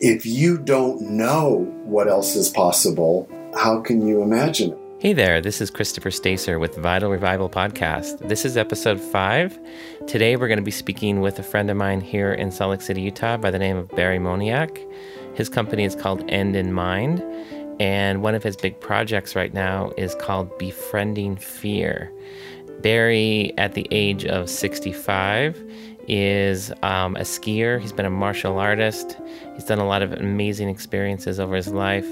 if you don't know what else is possible, how can you imagine it? Hey there, this is Christopher Stacer with Vital Revival Podcast. This is episode five. Today we're going to be speaking with a friend of mine here in Salt Lake City, Utah, by the name of Barry Moniak. His company is called End in Mind, and one of his big projects right now is called Befriending Fear. Barry, at the age of 65, is um, a skier. He's been a martial artist. He's done a lot of amazing experiences over his life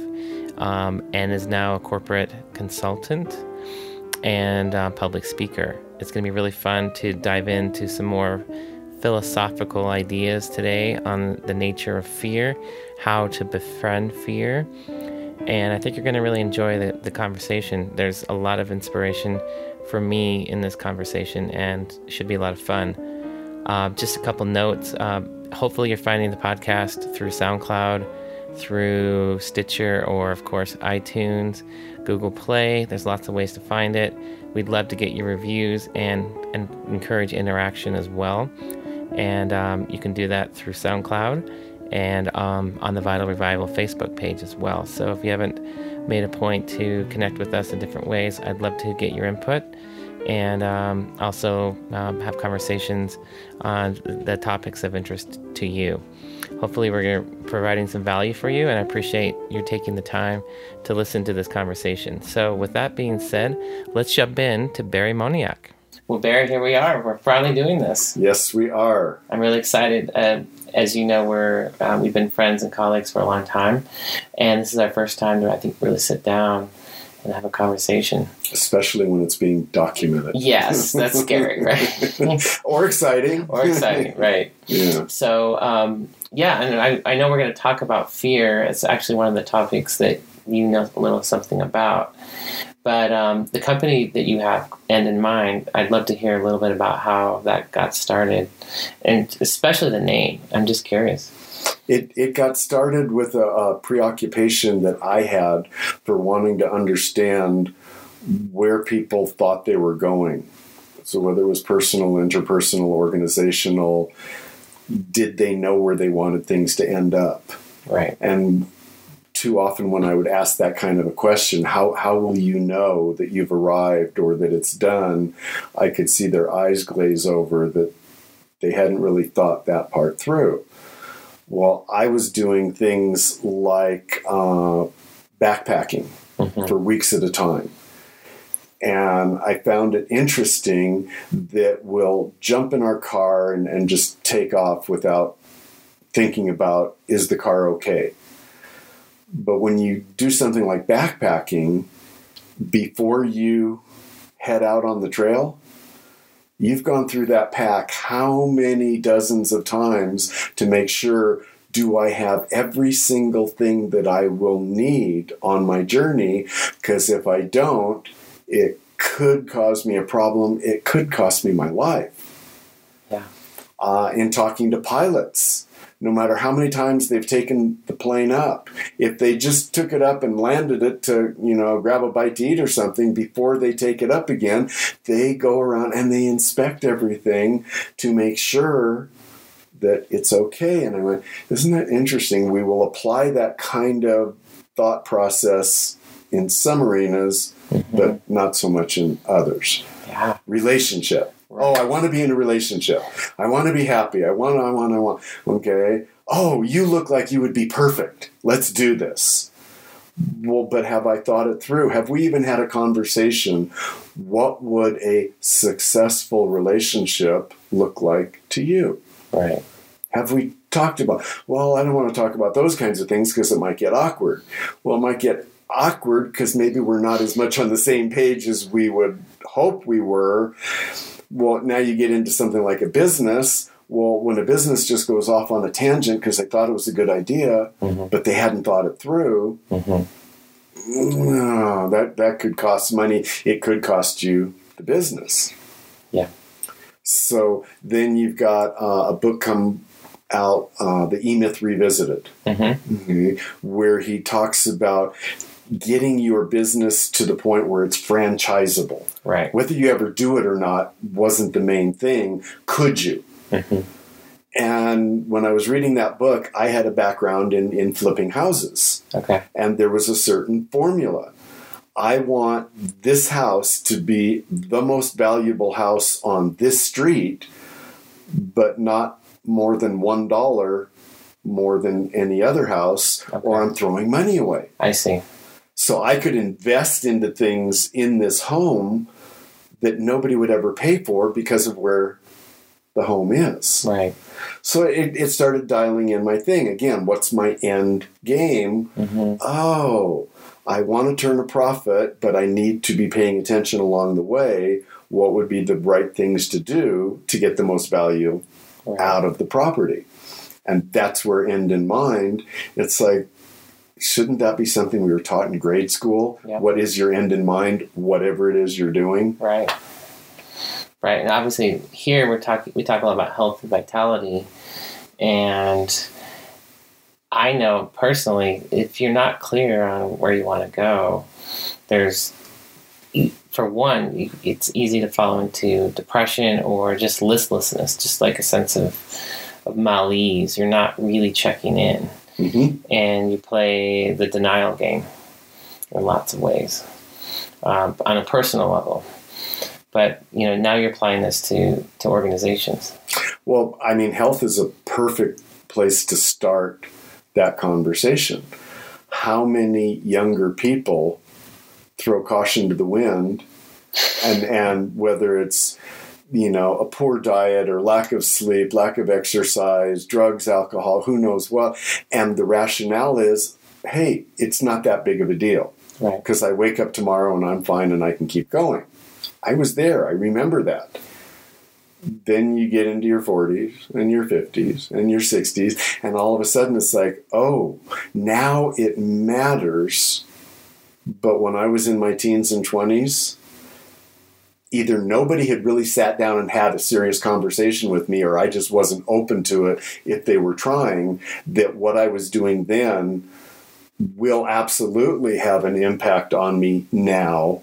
um, and is now a corporate consultant and uh, public speaker. It's going to be really fun to dive into some more philosophical ideas today on the nature of fear, how to befriend fear. And I think you're going to really enjoy the, the conversation. There's a lot of inspiration for me in this conversation and should be a lot of fun. Uh, just a couple notes. Uh, hopefully, you're finding the podcast through SoundCloud through Stitcher or, of course, iTunes, Google Play. There's lots of ways to find it. We'd love to get your reviews and, and encourage interaction as well. And um, you can do that through SoundCloud and um, on the Vital Revival Facebook page as well. So if you haven't made a point to connect with us in different ways, I'd love to get your input and um, also um, have conversations on the topics of interest to you. Hopefully, we're providing some value for you, and I appreciate you taking the time to listen to this conversation. So, with that being said, let's jump in to Barry Moniak. Well, Barry, here we are. We're finally doing this. Yes, we are. I'm really excited. Uh, as you know, we're uh, we've been friends and colleagues for a long time, and this is our first time to I think really sit down and have a conversation. Especially when it's being documented. Yes, that's scary, right? or exciting. or exciting, right? Yeah. So, um, yeah, and I, I know we're going to talk about fear. It's actually one of the topics that you know a little something about. But um, the company that you have End in Mind, I'd love to hear a little bit about how that got started, and especially the name. I'm just curious. It, it got started with a, a preoccupation that I had for wanting to understand where people thought they were going. So, whether it was personal, interpersonal, organizational, did they know where they wanted things to end up? Right. And too often, when I would ask that kind of a question, how, how will you know that you've arrived or that it's done? I could see their eyes glaze over that they hadn't really thought that part through. Well, I was doing things like uh, backpacking mm-hmm. for weeks at a time. And I found it interesting that we'll jump in our car and, and just take off without thinking about is the car okay? But when you do something like backpacking, before you head out on the trail, you've gone through that pack how many dozens of times to make sure do I have every single thing that I will need on my journey? Because if I don't, it could cause me a problem. It could cost me my life. Yeah. Uh, in talking to pilots, no matter how many times they've taken the plane up, if they just took it up and landed it to, you know, grab a bite to eat or something before they take it up again, they go around and they inspect everything to make sure that it's okay. And I went, isn't that interesting? We will apply that kind of thought process in some arenas, mm-hmm. but not so much in others. Yeah. Relationship. Oh, I want to be in a relationship. I want to be happy. I want, I want, I want. Okay. Oh, you look like you would be perfect. Let's do this. Well, but have I thought it through? Have we even had a conversation? What would a successful relationship look like to you? Right. Have we talked about? Well, I don't want to talk about those kinds of things because it might get awkward. Well, it might get awkward because maybe we're not as much on the same page as we would hope we were. Well, now you get into something like a business. Well, when a business just goes off on a tangent because they thought it was a good idea, mm-hmm. but they hadn't thought it through, mm-hmm. no, that that could cost money. It could cost you the business. Yeah. So then you've got uh, a book come out, uh, the E Myth Revisited, mm-hmm. Mm-hmm, where he talks about getting your business to the point where it's franchisable. Right. Whether you ever do it or not wasn't the main thing. Could you? Mm-hmm. And when I was reading that book, I had a background in, in flipping houses. Okay. And there was a certain formula. I want this house to be the most valuable house on this street, but not more than one dollar more than any other house, Okay. or I'm throwing money away. I see. So I could invest into things in this home that nobody would ever pay for because of where the home is. Right. So it, it started dialing in my thing. Again, what's my end game? hmm Oh, I want to turn a profit, but I need to be paying attention along the way. What would be the right things to do to get the most value Right. out of the property? And that's where end in mind. It's like, shouldn't that be something we were taught in grade school? Yeah. What is your end in mind, whatever it is you're doing? Right. Right. And obviously here we're talking we talk a lot about health and vitality and I know personally if you're not clear on where you want to go, there's for one, it's easy to fall into depression or just listlessness, just like a sense of, of malaise. You're not really checking in. Mm-hmm. and you play the denial game in lots of ways um, on a personal level. But you know now you're applying this to to organizations. Well, I mean, health is a perfect place to start that conversation. How many younger people throw caution to the wind, and and whether it's you know a poor diet or lack of sleep, lack of exercise, drugs, alcohol, who knows what, and the rationale is, hey, it's not that big of a deal Right. because I wake up tomorrow and I'm fine and I can keep going. I was there. I remember that. Then you get into your 40s and your 50s and your 60s, and all of a sudden it's like, oh, now it matters. But when I was in my teens and 20s, either nobody had really sat down and had a serious conversation with me, or I just wasn't open to it if they were trying, that what I was doing then will absolutely have an impact on me now.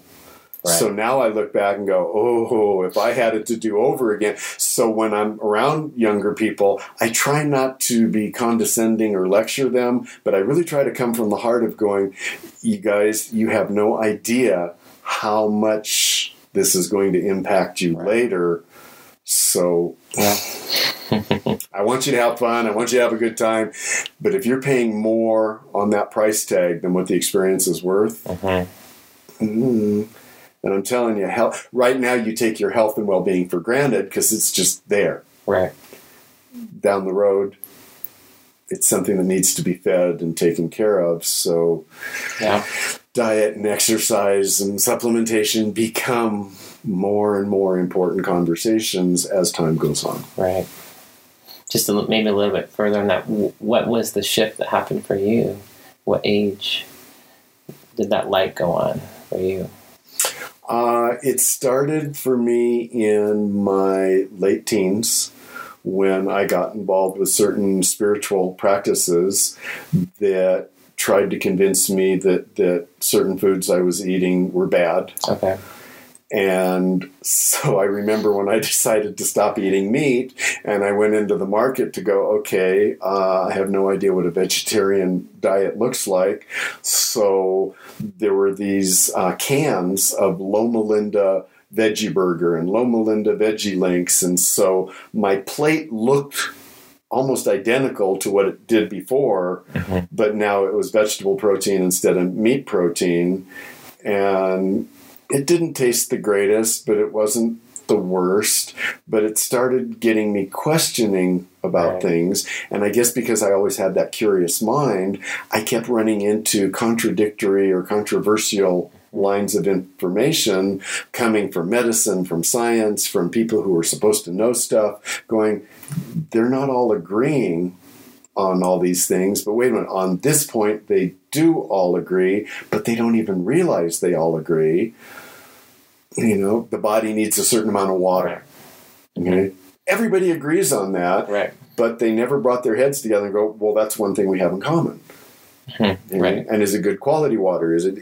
Right. So now I look back and go, oh, if I had it to do over again. So when I'm around younger people, I try not to be condescending or lecture them, but I really try to come from the heart of going, you guys, you have no idea how much this is going to impact you Right. later. So Yeah. I want you to have fun. I want you to have a good time. But if you're paying more on that price tag than what the experience is worth, Mhm. mm, then I'm telling you, health, right now you take your health and well being for granted because it's just there. Right. Down the road, it's something that needs to be fed and taken care of. So Yeah. Diet and exercise and supplementation become more and more important conversations as time goes on. Right. Just a, maybe a little bit further on that. What was the shift that happened for you? What age did that light go on for you? Uh, it started for me in my late teens when I got involved with certain spiritual practices that tried to convince me that, that certain foods I was eating were bad. Okay. And so I remember when I decided to stop eating meat and I went into the market to go, okay, uh, I have no idea what a vegetarian diet looks like. So there were these uh, cans of Loma Linda veggie burger and Loma Linda veggie links. And so my plate looked almost identical to what it did before, Mhm. but now it was vegetable protein instead of meat protein. And it didn't taste the greatest, but it wasn't the worst. But it started getting me questioning about Right. things. And I guess because I always had that curious mind, I kept running into contradictory or controversial lines of information coming from medicine, from science, from people who are supposed to know stuff, going, they're not all agreeing on all these things. But wait a minute, on this point, they do all agree, but they don't even realize they all agree. You know, the body needs a certain amount of water. Okay. Everybody agrees on that, Right. but they never brought their heads together and go, well, that's one thing we have in common. Mhm. Right. And is it good quality water? Is it?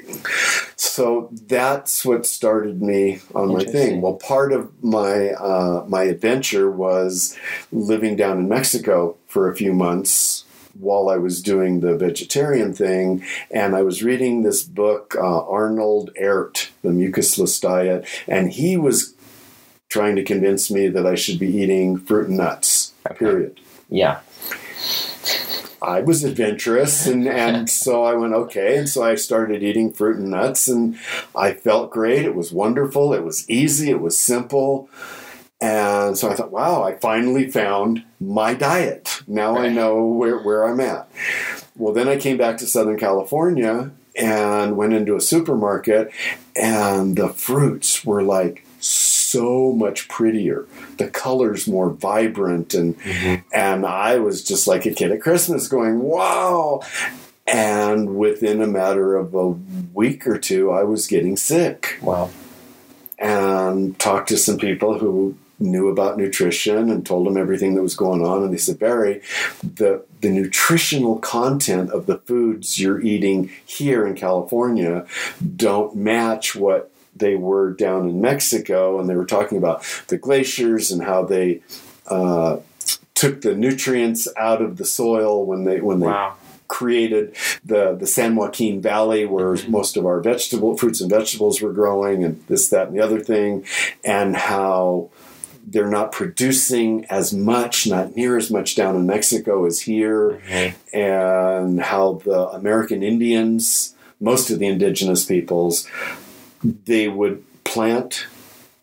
So that's what started me on my thing. Well, part of my uh, my adventure was living down in Mexico for a few months while I was doing the vegetarian thing, and I was reading this book, uh, Arnold Ehret, The Mucusless Diet, and he was trying to convince me that I should be eating fruit and nuts. Okay. Period. Yeah. I was adventurous, and, and so I went, okay. And so I started eating fruit and nuts, and I felt great. It was wonderful. It was easy. It was simple. And so I thought, wow, I finally found my diet. Now I know where, where I'm at. Well, then I came back to Southern California and went into a supermarket, and the fruits were like so much prettier. The colors more vibrant, and mm-hmm. and I was just like a kid at Christmas, going, "Wow!" And within a matter of a week or two, I was getting sick Wow. and talked to some people who knew about nutrition and told them everything that was going on and they said barry the the nutritional content of the foods you're eating here in california don't match what they were down in mexico and they were talking about the glaciers and how they uh, took the nutrients out of the soil when they when they Wow. created the the San Joaquin Valley, where most of our vegetable fruits and vegetables were growing, and this, that, and the other thing, and how they're not producing as much, not near as much down in Mexico as here, Mhm. and how the American Indians, most of the indigenous peoples, they would plant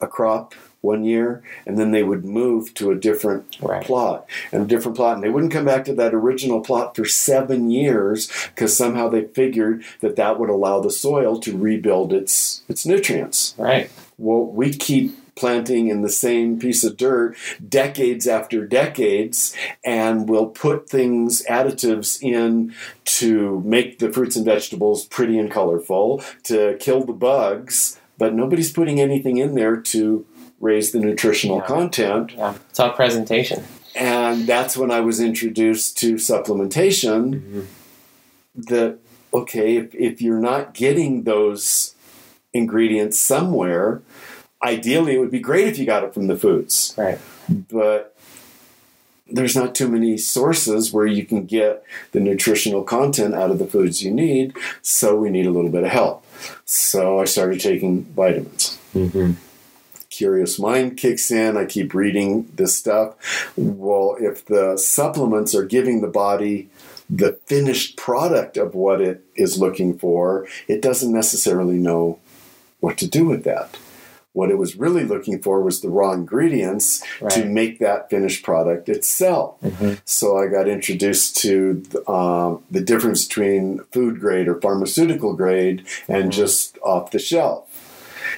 a crop one year and then they would move to a different Right. plot and a different plot and they wouldn't come back to that original plot for seven years because somehow they figured that that would allow the soil to rebuild its its nutrients Right. well we keep planting in the same piece of dirt decades after decades and we'll put things additives in to make the fruits and vegetables pretty and colorful to kill the bugs but nobody's putting anything in there to raise the nutritional Yeah. content Yeah. It's all presentation. and that's when I was introduced to supplementation. Mhm. That, okay, if, if you're not getting those ingredients somewhere, ideally it would be great if you got it from the foods. Right. But there's not too many sources where you can get the nutritional content out of the foods you need, so we need a little bit of help. So I started taking vitamins Mm-hmm. curious mind kicks in. I keep reading this stuff. Well, if the supplements are giving the body the finished product of what it is looking for, it doesn't necessarily know what to do with that. What it was really looking for was the raw ingredients to make that finished product itself. Mm-hmm. So I got introduced to uh, the difference between food grade or pharmaceutical grade and just off the shelf.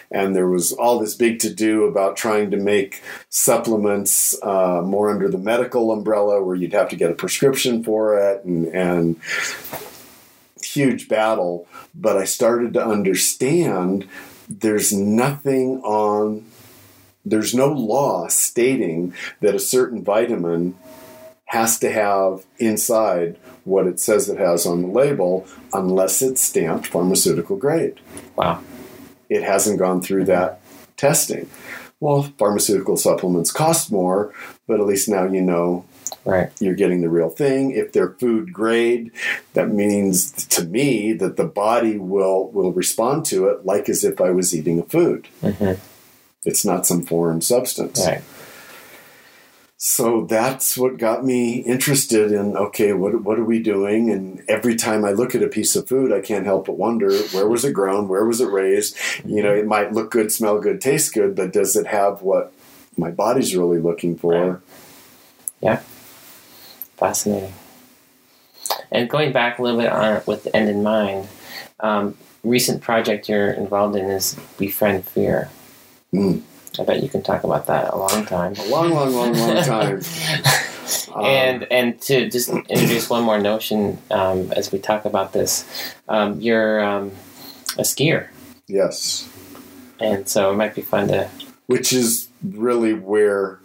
And there was all this big to do about trying to make supplements uh, more under the medical umbrella, where you'd have to get a prescription for it, and, and huge battle. But I started to understand there's nothing on, there's no law stating that a certain vitamin has to have inside what it says it has on the label unless it's stamped pharmaceutical grade. Wow. It hasn't gone through that testing. Well, pharmaceutical supplements cost more, but at least now you know Right. you're getting the real thing. If they're food grade, that means to me that the body will will respond to it like as if I was eating a food. Mm-hmm. It's not some foreign substance. Right. So that's what got me interested in okay, what what are we doing? And every time I look at a piece of food, I can't help but wonder where was it grown, where was it raised? You know, it might look good, smell good, taste good, but does it have what my body's really looking for? Right. Fascinating. And going back a little bit on with the end in mind, um, recent project you're involved in is Befriend Fear. Mm. I bet you can talk about that a long time. A long, long, long, long time. Um, and and to just introduce one more notion um, as we talk about this, um, you're um, a skier, yes, and so it might be fun to. which is really where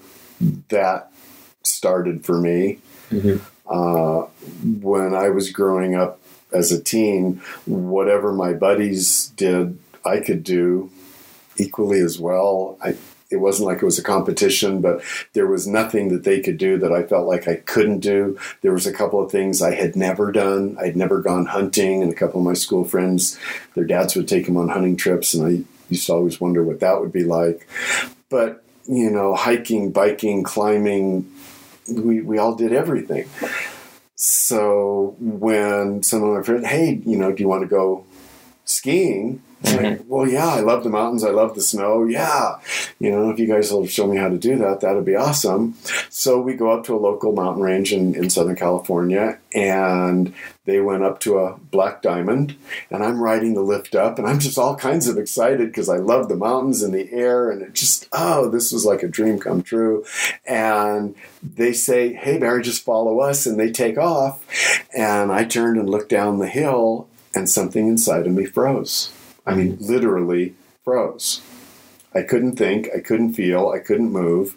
that started for me. Mhm. Uh, when I was growing up as a teen, whatever my buddies did I could do equally as well. I, it wasn't like it was a competition, but there was nothing that they could do that I felt like I couldn't do. There was a couple of things I had never done. I'd never gone hunting, and a couple of my school friends, their dads would take them on hunting trips, and I used to always wonder what that would be like. But you know, hiking, biking, climbing, we we all did everything. So when some of my friends, hey, you know, do you want to go skiing? Mm-hmm. Like, well, yeah, I love the mountains. I love the snow. Yeah. You know, if you guys will show me how to do that, that'd be awesome. So we go up to a local mountain range in, in Southern California and they went up to a black diamond and I'm riding the lift up and I'm just all kinds of excited because I love the mountains and the air and it just, oh, this was like a dream come true. And they say, hey, Barry, just follow us. And they take off. And I turned and looked down the hill and something inside of me froze. I mean, literally froze. I couldn't think, I couldn't feel, I couldn't move,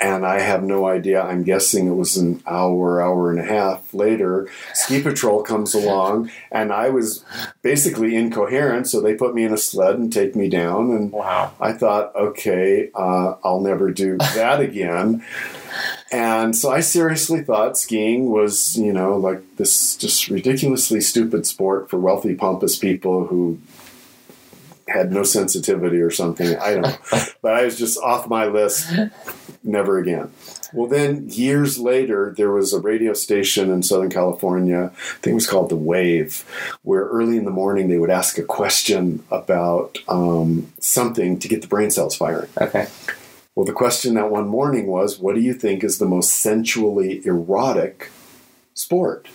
and I have no idea. I'm guessing it was an hour, hour and a half later. Ski patrol comes along, and I was basically incoherent, so they put me in a sled and take me down. And wow. I thought, okay, uh, I'll never do that again. And so I seriously thought skiing was, you know, like this just ridiculously stupid sport for wealthy, pompous people who had no sensitivity or something. I don't know. but I was just off my list. Never again. Well, then years later, there was a radio station in Southern California. I think it was called The Wave, where early in the morning they would ask a question about um, something to get the brain cells firing. Okay. Well, the question that one morning was, "What do you think is the most sensually erotic sport?"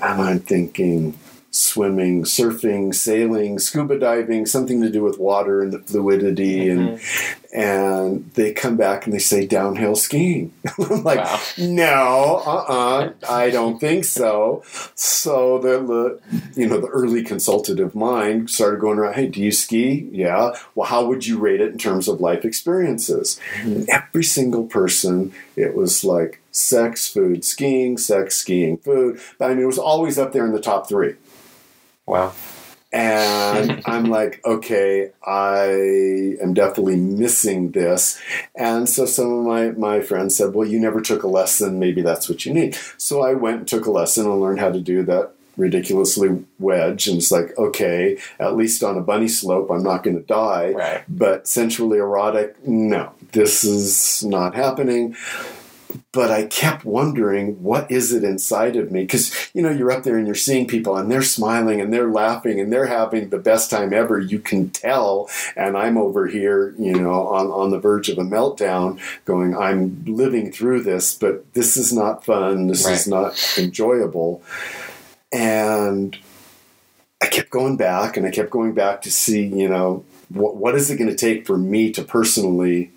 And I'm thinking, swimming, surfing, sailing, scuba diving, something to do with water and the fluidity mm-hmm. and and they come back and they say downhill skiing. I'm like, wow. no, uh-uh, I don't think so. So the you know the early consultative mind started going around. Hey, do you ski? Yeah. Well, how would you rate it in terms of life experiences? Mm-hmm. Every single person, it was like sex, food, skiing, sex, skiing, food. But I mean, it was always up there in the top three. Wow. And I'm like, okay, I am definitely missing this. And so some of my, my friends said, well, you never took a lesson. Maybe that's what you need. So I went and took a lesson and learned how to do that ridiculously wedge and it's like okay at least on a bunny slope i'm not going to die right. but sensually erotic no this is not happening but I kept wondering, what is it inside of me? Because, you know, you're up there and you're seeing people and they're smiling and they're laughing and they're having the best time ever. You can tell. And I'm over here, you know, on, on the verge of a meltdown going, I'm living through this, but this is not fun. This right. is not enjoyable. And I kept going back and I kept going back to see, you know, what, what is it going to take for me to personally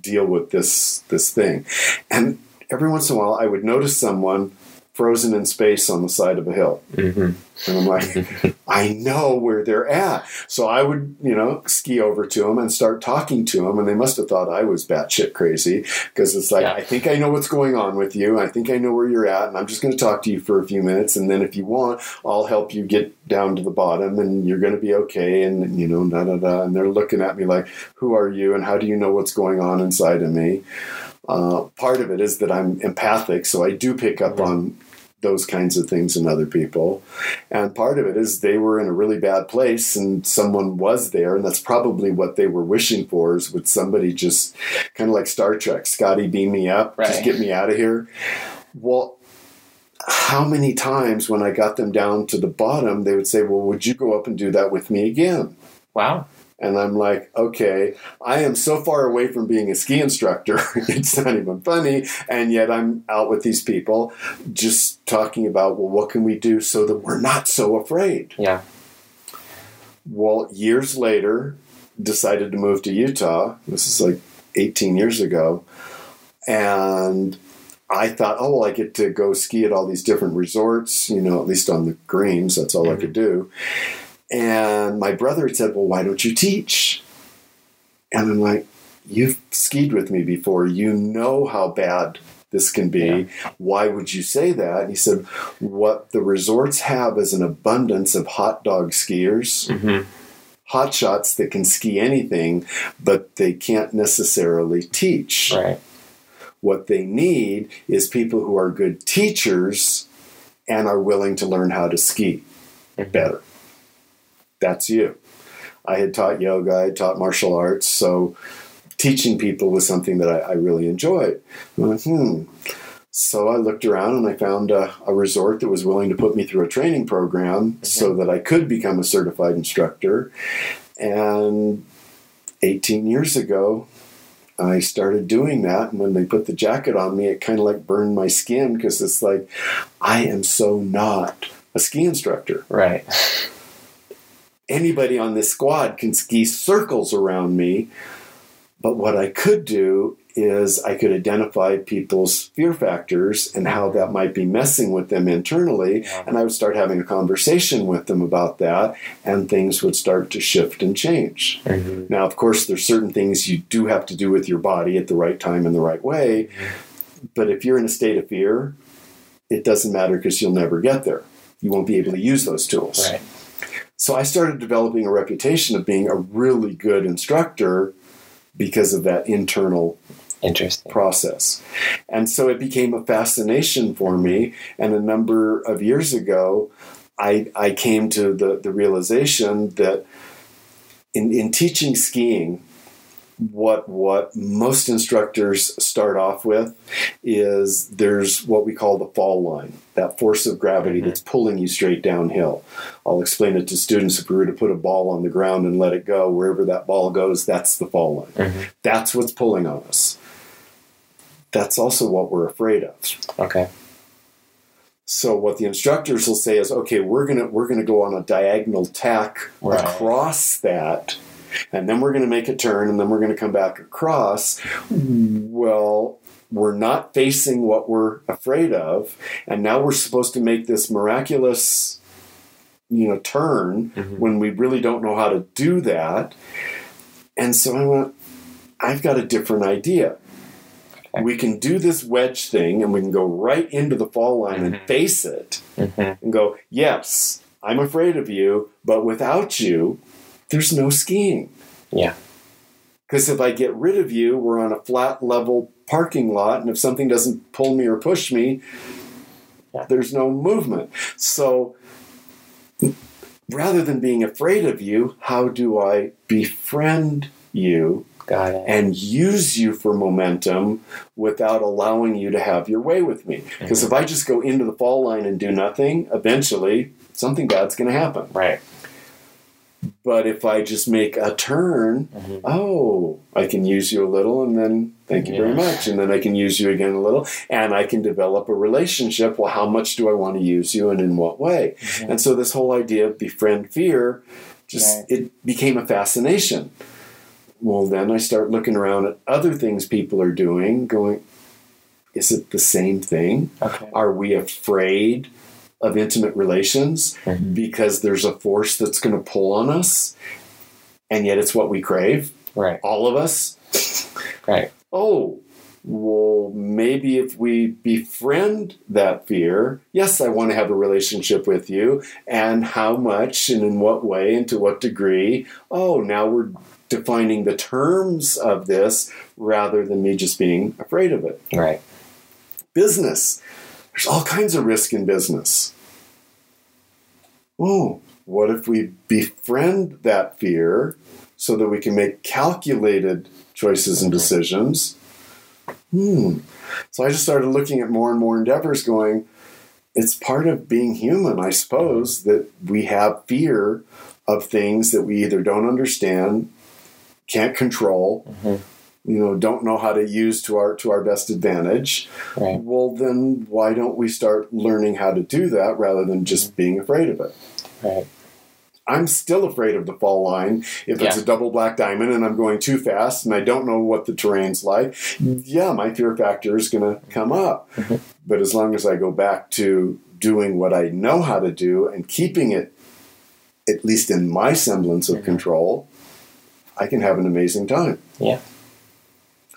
deal with this this thing and every once in a while I would notice someone frozen in space on the side of a hill. Mm-hmm. And I'm like, I know where they're at. So I would, you know, ski over to them and start talking to them. And they must have thought I was batshit crazy because it's like, yeah. I think I know what's going on with you. I think I know where you're at. And I'm just going to talk to you for a few minutes. And then if you want, I'll help you get down to the bottom and you're going to be okay. And, you know, da da da. And they're looking at me like, who are you? And how do you know what's going on inside of me? Uh, part of it is that I'm empathic, so I do pick up on those kinds of things in other people. And part of it is they were in a really bad place and someone was there, and that's probably what they were wishing for is would somebody just kind of like Star Trek, Scotty beam me up, right. just get me out of here. Well, how many times when I got them down to the bottom, they would say, Well, would you go up and do that with me again? Wow. And I'm like, okay, I am so far away from being a ski instructor, it's not even funny. And yet I'm out with these people just talking about, well, what can we do so that we're not so afraid? Yeah. Well, years later, decided to move to Utah. This is like 18 years ago. And I thought, oh, well, I get to go ski at all these different resorts, you know, at least on the greens. That's all mm-hmm. I could do. And my brother had said, Well, why don't you teach? And I'm like, You've skied with me before. You know how bad this can be. Yeah. Why would you say that? And he said, What the resorts have is an abundance of hot dog skiers. Mm-hmm. hotshots that can ski anything, but they can't necessarily teach. Right. What they need is people who are good teachers and are willing to learn how to ski better. That's you. I had taught yoga, I had taught martial arts, so teaching people was something that I, I really enjoyed. Went, hmm. So I looked around and I found a, a, resort that was willing to put me through a training program mm-hmm. so that I could become a certified instructor. And 18 years ago, I started doing that. And when they put the jacket on me, it kind of like burned my skin because it's like, I am so not a ski instructor. Right. Anybody on this squad can ski circles around me. But what I could do is I could identify people's fear factors and how that might be messing with them internally. Yeah. And I would start having a conversation with them about that, and things would start to shift and change. Mm-hmm. Now, of course, there's certain things you do have to do with your body at the right time and the right way. Mm-hmm. But if you're in a state of fear, it doesn't matter because you'll never get there. You won't be able to use those tools. Right. So I started developing a reputation of being a really good instructor because of that internal Interesting. process. And so it became a fascination for me. And a number of years ago, I, I came to the, the realization that in, in teaching skiing, what what most instructors start off with is there's what we call the fall line that force of gravity mm-hmm. that's pulling you straight downhill i'll explain it to students if we were to put a ball on the ground and let it go wherever that ball goes that's the fall line mm-hmm. that's what's pulling on us that's also what we're afraid of okay so what the instructors will say is okay we're gonna we're gonna go on a diagonal tack right. across that and then we're going to make a turn and then we're going to come back across. Well, we're not facing what we're afraid of, and now we're supposed to make this miraculous you know turn mm-hmm. when we really don't know how to do that. And so I went, I've got a different idea. We can do this wedge thing and we can go right into the fall line mm-hmm. and face it mm-hmm. and go, Yes, I'm afraid of you, but without you, there's no skiing. Yeah. Because if I get rid of you, we're on a flat level parking lot, and if something doesn't pull me or push me, yeah. there's no movement. So rather than being afraid of you, how do I befriend you and use you for momentum without allowing you to have your way with me? Because mm-hmm. if I just go into the fall line and do nothing, eventually something bad's going to happen. Right. But if I just make a turn, mm-hmm. oh, I can use you a little and then thank you yeah. very much. And then I can use you again a little and I can develop a relationship. Well, how much do I want to use you and in what way? Mm-hmm. And so this whole idea of befriend fear just right. it became a fascination. Well, then I start looking around at other things people are doing, going, is it the same thing? Okay. Are we afraid of intimate relations mm-hmm. because there's a force that's going to pull on us, and yet it's what we crave. Right. All of us. right. Oh, well, maybe if we befriend that fear, yes, I want to have a relationship with you, and how much and in what way and to what degree. Oh, now we're defining the terms of this rather than me just being afraid of it. Right. Business. There's all kinds of risk in business. Oh, what if we befriend that fear so that we can make calculated choices and decisions? Hmm. So I just started looking at more and more endeavors going, it's part of being human, I suppose, that we have fear of things that we either don't understand, can't control, mm-hmm you know don't know how to use to our to our best advantage right. well then why don't we start learning how to do that rather than just being afraid of it right I'm still afraid of the fall line if it's yeah. a double black diamond and I'm going too fast and I don't know what the terrain's like. Yeah, my fear factor is going to come up. Mm-hmm. But as long as I go back to doing what I know how to do and keeping it, at least in my semblance of mm-hmm. control, I can have an amazing time. Yeah.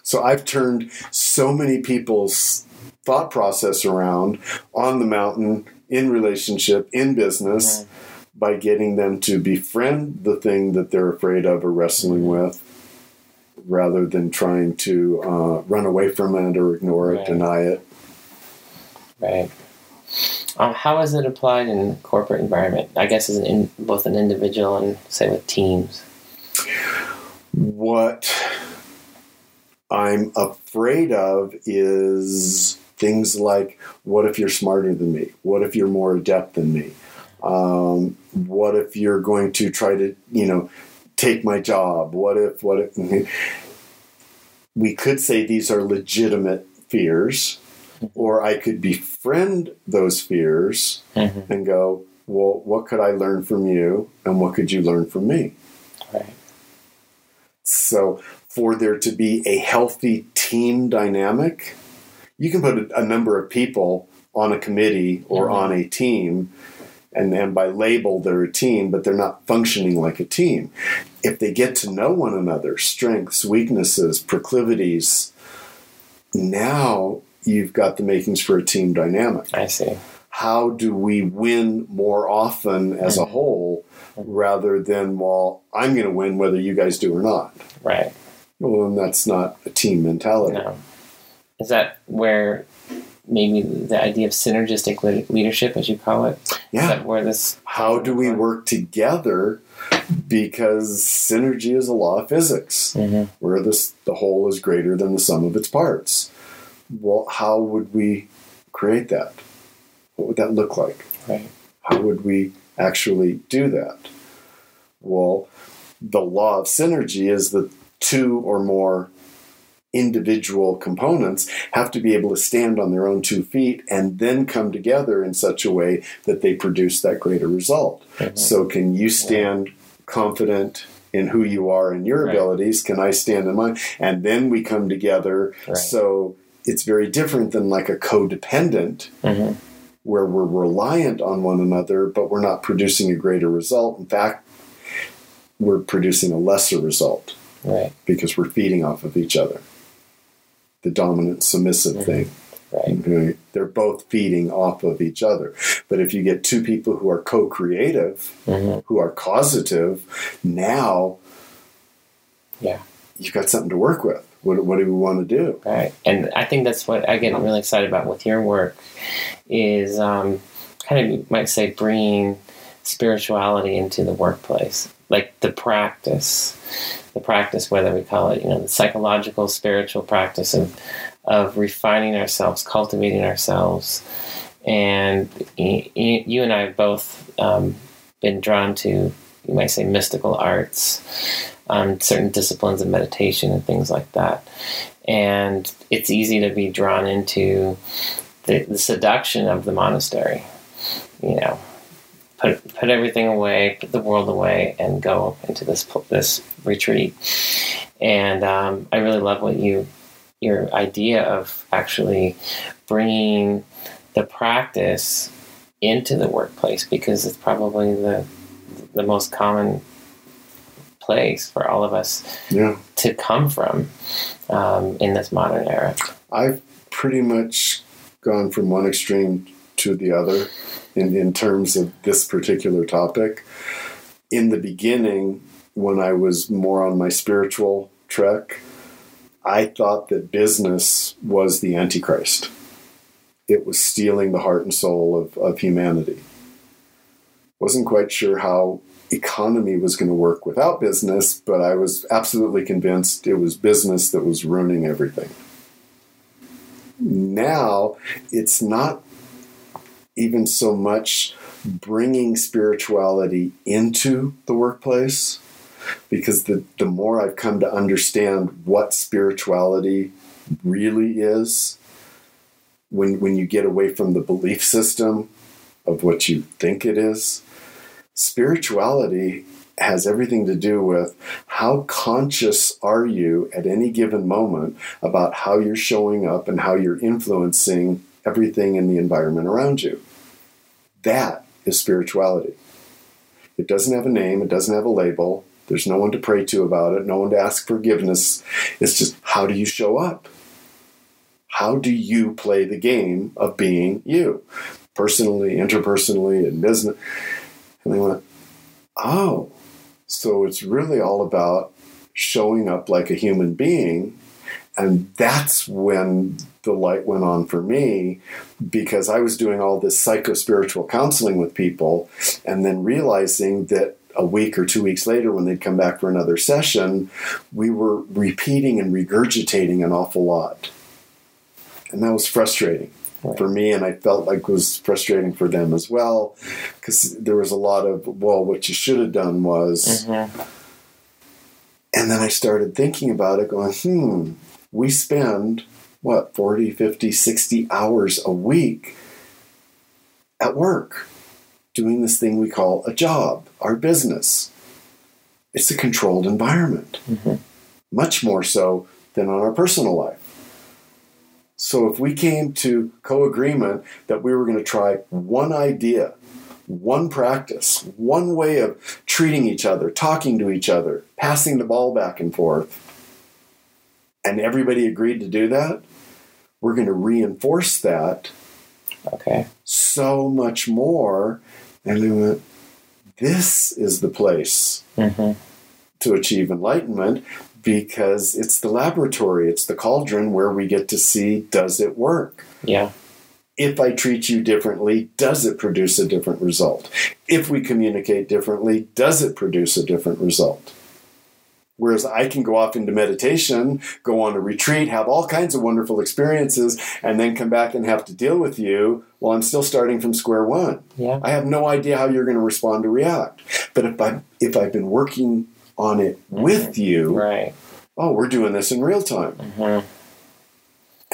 So I've turned so many people's thought process around on the mountain, in relationship, in business, mm-hmm. by getting them to befriend the thing that they're afraid of or wrestling with rather than trying to uh, run away from it or ignore it, Right. deny it. Right. Um, how is it applied in corporate environment? I guess as an in, both an individual and say with teams. What I'm afraid of is things like what if you're smarter than me? What if you're more adept than me? Um, what if you're going to try to, you know, take my job? What if, what if? We could say these are legitimate fears, or I could befriend those fears Mm-hmm. and go, well, what could I learn from you, and what could you learn from me? Right. So, for there to be a healthy team dynamic, you can put a, a number of people on a committee or Mhm. on a team, and then by label they're a team, but they're not functioning like a team. If they get to know one another, strengths, weaknesses, proclivities, now you've got the makings for a team dynamic I see. how do we win more often as a Mhm. whole rather than well i'm going to win whether you guys do or not Right. Well and that's not a team mentality No. Is that where maybe the idea of synergistic leadership, as you call it, is yeah that where this? how do we work together because synergy is a law of physics Mm-hmm. where this the whole is greater than the sum of its parts well how would we create that what would that look like Right. How would we actually do that? Well, the law of synergy is that two or more individual components have to be able to stand on their own two feet and then come together in such a way that they produce that greater result. Mhm. So, can you stand confident in who you are and your Right. abilities? Can I stand in mine? And then we come together. Right. So, it's very different than like a codependent Mm-hmm. where we're reliant on one another, but we're not producing a greater result. In fact, we're producing a lesser result Right. because we're feeding off of each other. The dominant submissive Mhm. thing. Right. Okay? They're both feeding off of each other. But if you get two people who are co creative, Mm-hmm. who are causative, now Yeah. you've got something to work with. What, what do we want to do? Right. And I think that's what I get really excited about with your work is um, kind of, you might say, bringing spirituality into the workplace. Like the practice, the practice, whether we call it, you know, the psychological, spiritual practice of, of refining ourselves, cultivating ourselves. And you and I have both um, been drawn to, you might say, mystical arts, um, certain disciplines of meditation and things like that and it's easy to be drawn into the, the seduction of the monastery. You know, put put everything away, put the world away, and go into this this retreat. And um, I really love what you your idea of actually bringing the practice into the workplace because it's probably the the most common place for all of us Yeah. to come from um, in this modern era. I've pretty much gone from one extreme to the other in, in terms of this particular topic. In the beginning, when I was more on my spiritual trek, I thought that business was the Antichrist. It was stealing the heart and soul of, of humanity. Wasn't quite sure how economy was going to work without business, but I was absolutely convinced it was business that was ruining everything now it's not even so much bringing spirituality into the workplace because the, the more I've come to understand what spirituality really is, when, when you get away from the belief system of what you think it is, spirituality has everything to do with how conscious are you at any given moment about how you're showing up and how you're influencing everything in the environment around you. That is spirituality. It doesn't have a name, it doesn't have a label, there's no one to pray to about it, no one to ask forgiveness. It's just how do you show up? How do you play the game of being you? Personally, interpersonally, in business. And they went, oh, so it's really all about showing up like a human being. And that's when the light went on for me because I was doing all this psycho spiritual counseling with people and then realizing that a week or two weeks later, when they'd come back for another session, we were repeating and regurgitating an awful lot. And that was frustrating right. for me, and I felt like it was frustrating for them as well because there was a lot of, well, what you should have done was. Mm-hmm. And then I started thinking about it, going, hmm, we spend what, 40, 50, 60 hours a week at work doing this thing we call a job, our business. It's a controlled environment, mm-hmm. much more so than on our personal life. So if we came to co agreement that we were going to try one idea, one practice, one way of treating each other, talking to each other, passing the ball back and forth, and everybody agreed to do that, we're going to reinforce that okay so much more and we went this is the place mm-hmm. to achieve enlightenment because it's the laboratory it's the cauldron where we get to see does it work yeah if I treat you differently, does it produce a different result? If we communicate differently, does it produce a different result? Whereas I can go off into meditation, go on a retreat, have all kinds of wonderful experiences, and then come back and have to deal with you while I'm still starting from square one. Yeah. I have no idea how you're going to respond or react. But if I if I've been working on it mm-hmm. with you, right. oh, we're doing this in real time. Mm-hmm.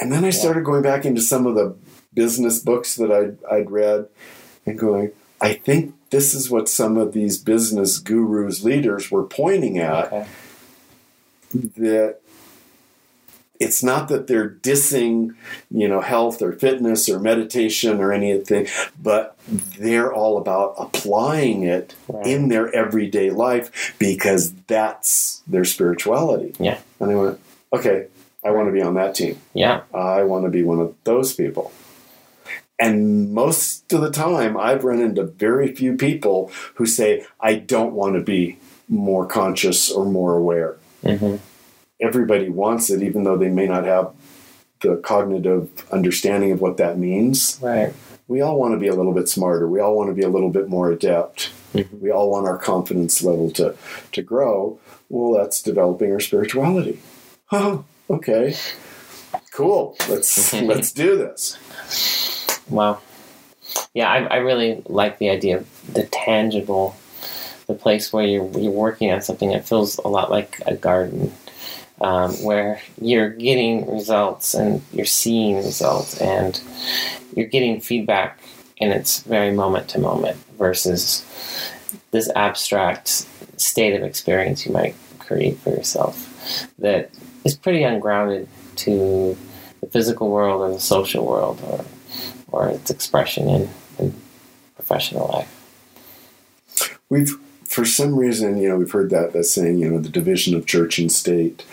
And then I started going back into some of the business books that I'd, I'd read and going, I think this is what some of these business gurus, leaders were pointing at. Okay that it's not that they're dissing, you know, health or fitness or meditation or anything, but they're all about applying it right. in their everyday life because that's their spirituality. Yeah. And they went, okay, I want to be on that team. Yeah. I want to be one of those people. And most of the time, I've run into very few people who say, I don't want to be more conscious or more aware. Mm-hmm. Everybody wants it, even though they may not have the cognitive understanding of what that means. Right. We all want to be a little bit smarter. We all want to be a little bit more adept. Mm-hmm. We all want our confidence level to, to grow. Well, that's developing our spirituality. Oh, okay. Cool. Let's let's do this. Wow. Yeah, I, I really like the idea of the tangible the place where you're, you're working on something that feels a lot like a garden, um, where you're getting results and you're seeing results and you're getting feedback, and it's very moment to moment versus this abstract state of experience you might create for yourself that is pretty ungrounded to the physical world or the social world or, or its expression in, in professional life. We've for some reason, you know, we've heard that that saying, you know, the division of church and state.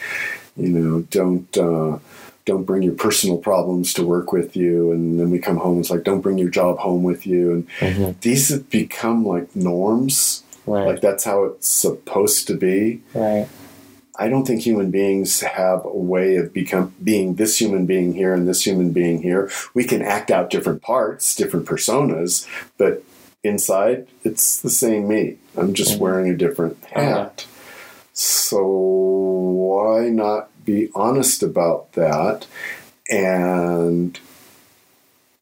You know, don't uh, don't bring your personal problems to work with you, and then we come home. It's like don't bring your job home with you, and mm-hmm. these have become like norms. Right. Like that's how it's supposed to be. Right. I don't think human beings have a way of become being this human being here and this human being here. We can act out different parts, different personas, but inside, it's the same me. I'm just mm-hmm. wearing a different hat. So why not be honest about that? And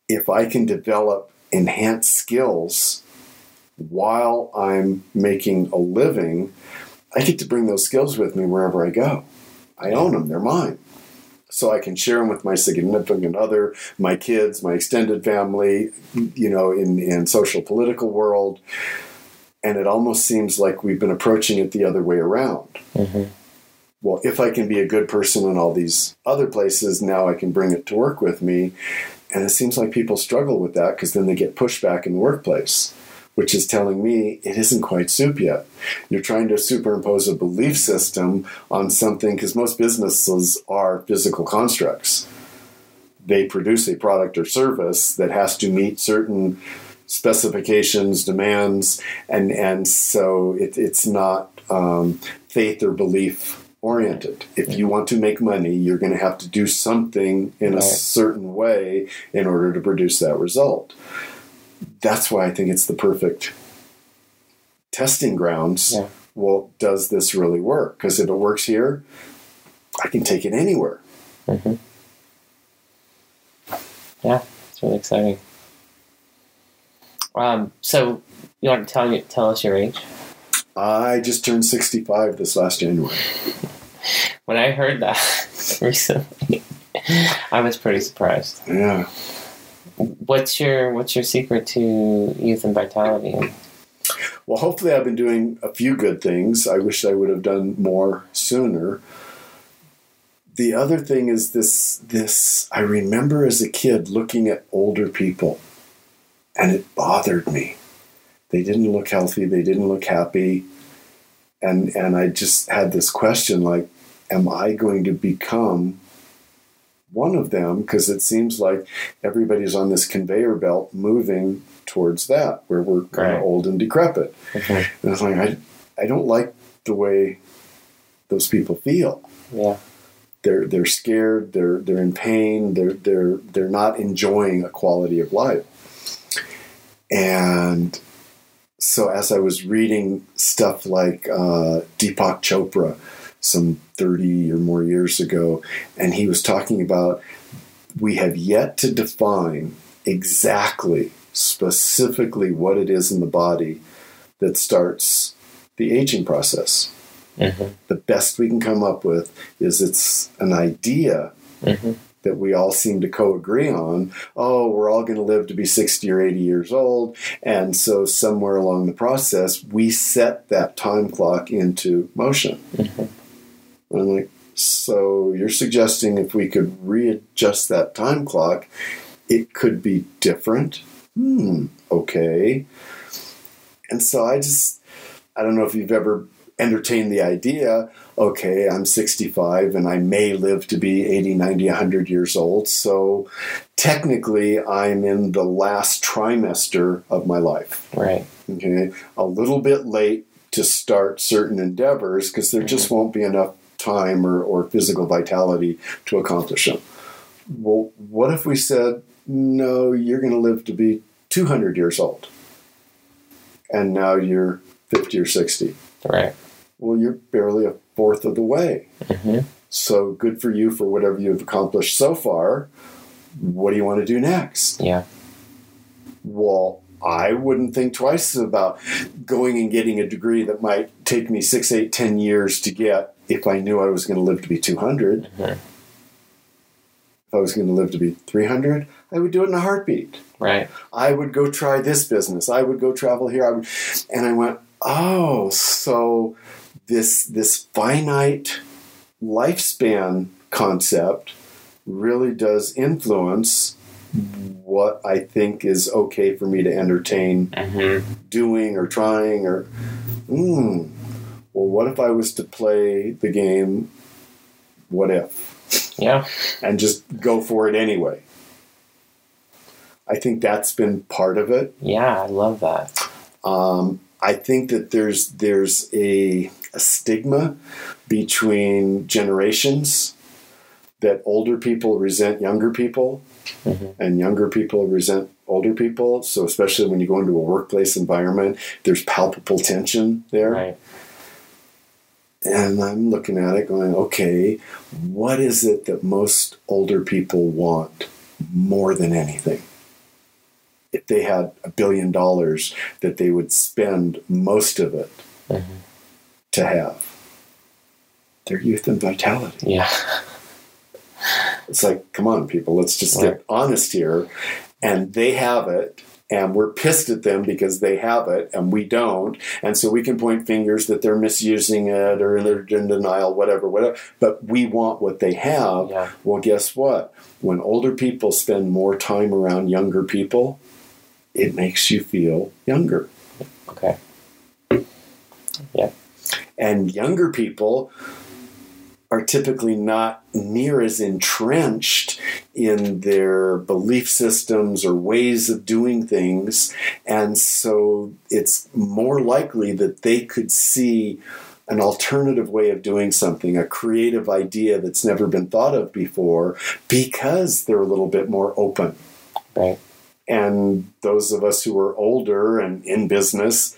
if I can develop enhanced skills while I'm making a living, I get to bring those skills with me wherever I go. I own them, they're mine so I can share them with my significant other, my kids, my extended family, you know, in, in social political world. And it almost seems like we've been approaching it the other way around. Mm-hmm. Well, if I can be a good person in all these other places, now I can bring it to work with me. And it seems like people struggle with that because then they get pushback in the workplace which is telling me it isn't quite soup yet. You're trying to superimpose a belief system on something because most businesses are physical constructs. They produce a product or service that has to meet certain specifications, demands, and and so it, it's not um, faith or belief oriented. If you want to make money, you're going to have to do something in Right. a certain way in order to produce that result. That's why I think it's the perfect testing grounds. Yeah. Well, does this really work? Because if it works here, I can take it anywhere. hmm Yeah, it's really exciting. Um, so you want to tell tell us your age? I just turned 65 this last January. When I heard that recently, I was pretty surprised. Yeah. What's your What's your secret to youth and vitality? Well, hopefully, I've been doing a few good things. I wish I would have done more sooner. The other thing is this this I remember as a kid looking at older people and it bothered me. They didn't look healthy, they didn't look happy. And and I just had this question like am I going to become one of them because it seems like everybody's on this conveyor belt moving towards that where we're kind Right. of old and decrepit. Mhm. And I was like, I, I don't like the way those people feel. Yeah, They're they're scared. They're they're in pain. They're they're they're not enjoying a quality of life. And so, as I was reading stuff like uh, Deepak Chopra, some thirty or more years ago, and he was talking about we have yet to define exactly, specifically what it is in the body that starts the aging process. hmm The best we can come up with is it's an idea hmm that we all seem to co agree on. Oh, we're all going to live to be 60 or 80 years old. And so, somewhere along the process, we set that time clock into motion. Mhm. And I'm like, so you're suggesting if we could readjust that time clock, it could be different? Hmm, okay. And so I just, I don't know if you've ever entertained the idea okay, I'm 65 and I may live to be 80, 90, 100 years old. So technically, I'm in the last trimester of my life. right. Okay, a little bit late to start certain endeavors because there just won't be enough time or, or physical vitality to accomplish them. Well, what if we said, no, you're going to live to be 200 years old, and now you're 50 or 60? Right. Well, you're barely a fourth of the way. Mm-hmm. So good for you for whatever you've accomplished so far. What do you want to do next? Yeah. well, I wouldn't think twice about going and getting a degree that might take me six, eight, ten years to get if I knew I was going to live to be 200. Mhm. If I was going to live to be 300, I would do it in a heartbeat. Right. I would go try this business. I would go travel here. I would, and I went, oh, so this this finite lifespan concept really does influence what I think is okay for me to entertain hmm doing or trying or hmm. Well, what if I was to play the game? What if? Yeah. and just go for it anyway. I think that's been part of it. Yeah. I love that. Um, I think that there's there's a, a stigma between generations that older people resent younger people Mhm. and younger people resent older people. So especially when you go into a workplace environment, there's palpable tension there. Right. And I'm looking at it going, okay, what is it that most older people want more than anything? If they had a billion dollars that they would spend most of it Mhm. to have their youth and vitality. Yeah. It's like, come on, people, let's just get honest here. And they have it, and we're pissed at them because they have it, and we don't. And so we can point fingers that they're misusing it or they're in denial, whatever, whatever. But we want what they have. Yeah. Well, guess what? When older people spend more time around younger people, it makes you feel younger. Okay. Yeah. And younger people are typically not near as entrenched in their belief systems or ways of doing things. And so it's more likely that they could see an alternative way of doing something, a creative idea that's never been thought of before, because they're a little bit more open. Right. And those of us who are older and in business,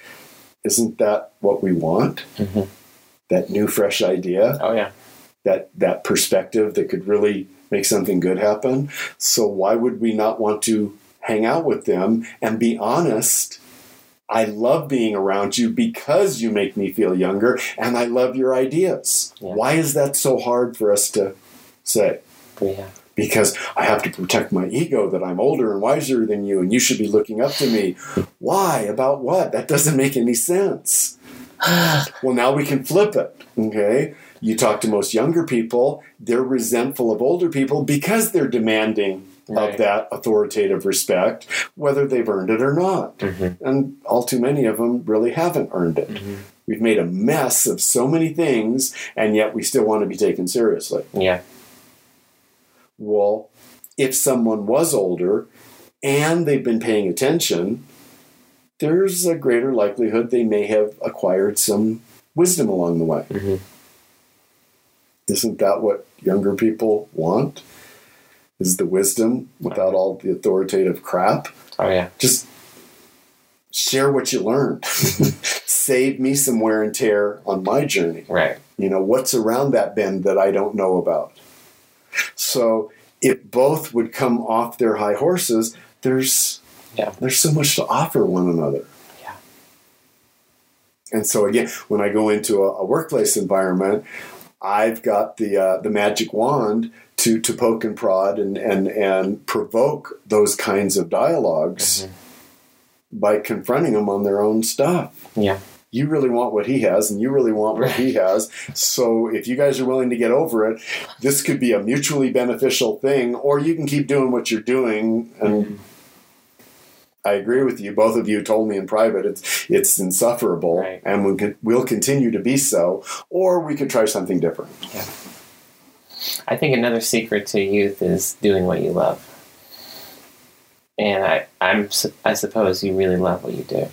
isn't that what we want? Mhm. That new, fresh idea, Oh yeah. That that perspective that could really make something good happen. So why would we not want to hang out with them and be honest? I love being around you because you make me feel younger and I love your ideas. Yeah. Why is that so hard for us to say? Yeah. because I have to protect my ego that I'm older and wiser than you and you should be looking up to me. Why? About what? That doesn't make any sense. well, now we can flip it. Okay. You talk to most younger people, they're resentful of older people because they're demanding Right. of that authoritative respect, whether they've earned it or not. Mhm. And all too many of them really haven't earned it. Mhm. We've made a mess of so many things, and yet we still want to be taken seriously. Yeah. Well, if someone was older and they've been paying attention, there's a greater likelihood they may have acquired some wisdom along the way. Mhm. Isn't that what younger people want? Is the wisdom without all the authoritative crap? Oh yeah. Just share what you learned. Save me some wear and tear on my journey Right. you know what's around that bend that i don't know about so if both would come off their high horses there's Yeah. there's so much to offer one another Yeah. and so again when i go into a, a workplace environment i've got the uh, the magic wand to to poke and prod and and and provoke those kinds of dialogs by confronting them on their own stuff. Yeah. you really want what he has and you really want what he has. So if you guys are willing to get over it this could be a mutually beneficial thing or you can keep doing what you're doing and I agree with you. Both of you told me in private it's it's insufferable, Right. and we can, will continue to be so. Or we could try something different. Yeah. I think another secret to youth is doing what you love. And I, I'm, I suppose you really love what you do.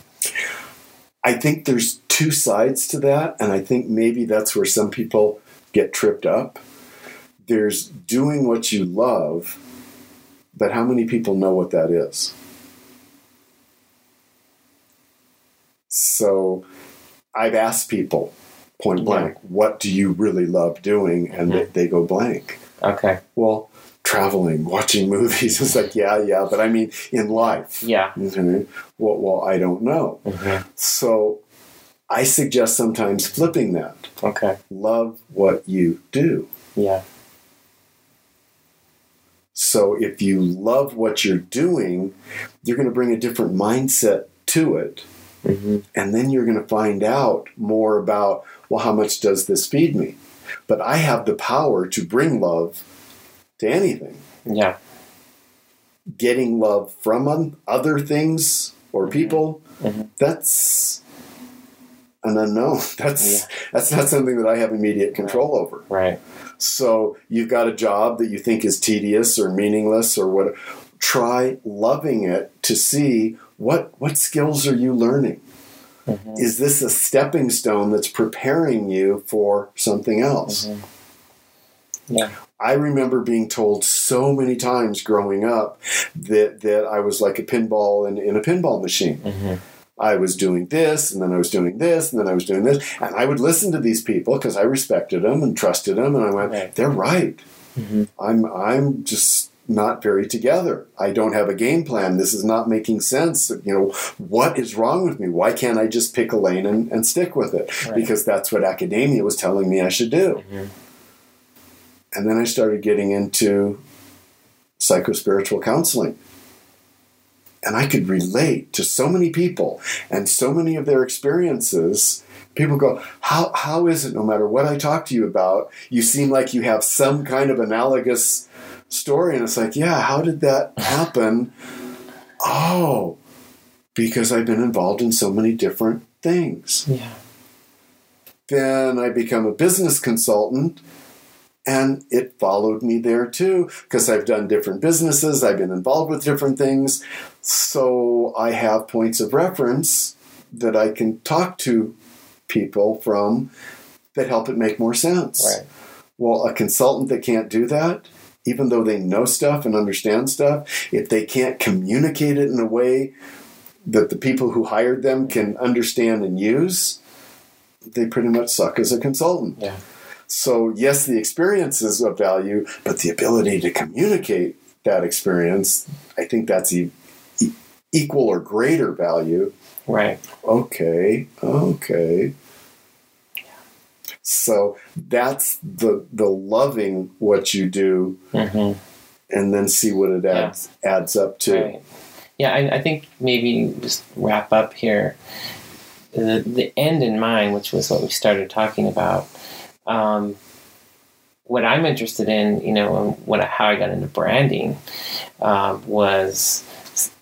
I think there's two sides to that, and I think maybe that's where some people get tripped up. There's doing what you love, but how many people know what that is? So I've asked people point blank, what do you really love doing? And they, they go blank. Okay. Well, traveling, watching movies. It's like, yeah, yeah, but I mean, in life. Yeah. Mhm. Well, well, I don't know. Mhm. So I suggest sometimes flipping that. Okay. Love what you do. Yeah. So if you love what you're doing, you're going to bring a different mindset to it. Hmm And then you're going to find out more about, well, how much does this feed me? But I have the power to bring love to anything. Yeah. Getting love from other things or people, Mhm. that's an unknown. That's that's not something that I have immediate control over. Right. So you've got a job that you think is tedious or meaningless or what try loving it to see what what skills are you learning? Mhm. Is this a stepping stone that's preparing you for something else? Mhm. Yeah. I remember being told so many times growing up that that I was like a pinball in, in a pinball machine. hmm I was doing this, and then I was doing this, and then I was doing this. And I would listen to these people because I respected them and trusted them. And I went, Right. they're right. hmm I'm, I'm just not very together. I don't have a game plan. This is not making sense. You know, what is wrong with me? Why can't I just pick a lane and, and stick with it? Right. Because that's what academia was telling me I should do. hmm And then I started getting into psychospiritual counseling. And I could relate to so many people and so many of their experiences. People go, how, how is it, no matter what I talk to you about, you seem like you have some kind of analogous story? And it's like, yeah, how did that happen? oh, because I've been involved in so many different things Yeah. then I become a business consultant And it followed me there too, because I've done different businesses, I've been involved with different things. So I have points of reference that I can talk to people from that help it make more sense. Right. Well, a consultant that can't do that, even though they know stuff and understand stuff, if they can't communicate it in a way that the people who hired them can understand and use, they pretty much suck as a consultant. Yeah. So, yes, the experience is of value, but the ability to communicate that experience, I think that's e- e- equal or greater value. Right. Okay, okay. So that's the the loving what you do hmm and then see what it adds adds up to. Right. Yeah, I, I think maybe just wrap up here. The the end in mind, which was what we started talking about. Um, what I'm interested in, you know, and what how I got into branding um, was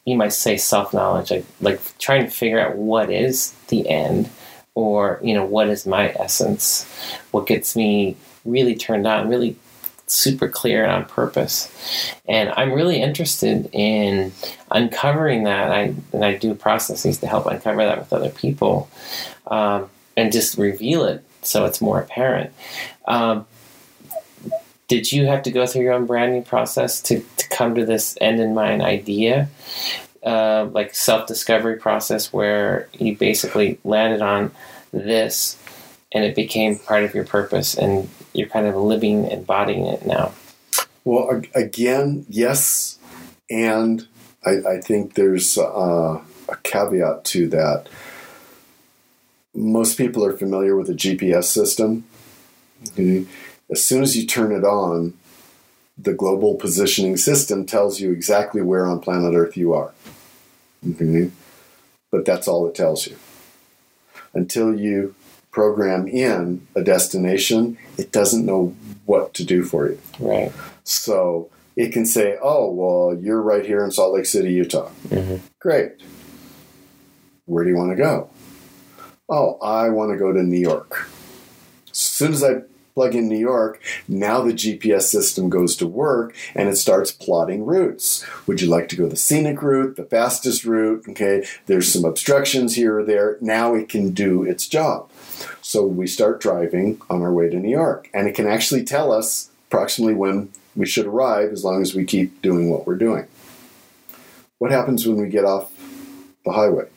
you might say self knowledge, like like trying to figure out what is the end, or you know what is my essence, what gets me really turned on, really super clear and on purpose. And I'm really interested in uncovering that. I and I do processes to help uncover that with other people, um, and just reveal it so it's more apparent. Um, did you have to go through your own branding process to, to come to this end in mind idea? Uh, like self discovery process where you basically landed on this and it became part of your purpose and you're kind of living and embodying it now. Well, again, yes, and I, I think there's uh, a caveat to that. Most people are familiar with a GPS system. Okay? As soon as you turn it on, the global positioning system tells you exactly where on planet Earth you are. Okay? But that's all it tells you. Until you program in a destination, it doesn't know what to do for you. Right. So it can say, oh, well, you're right here in Salt Lake City, Utah. hmm Great. Where do you want to go? Oh, I want to go to New York. As soon as I plug in New York, now the GPS system goes to work and it starts plotting routes. Would you like to go the scenic route, the fastest route? Okay, there's some obstructions here or there. Now it can do its job. So we start driving on our way to New York, and it can actually tell us approximately when we should arrive as long as we keep doing what we're doing. What happens when we get off the highway?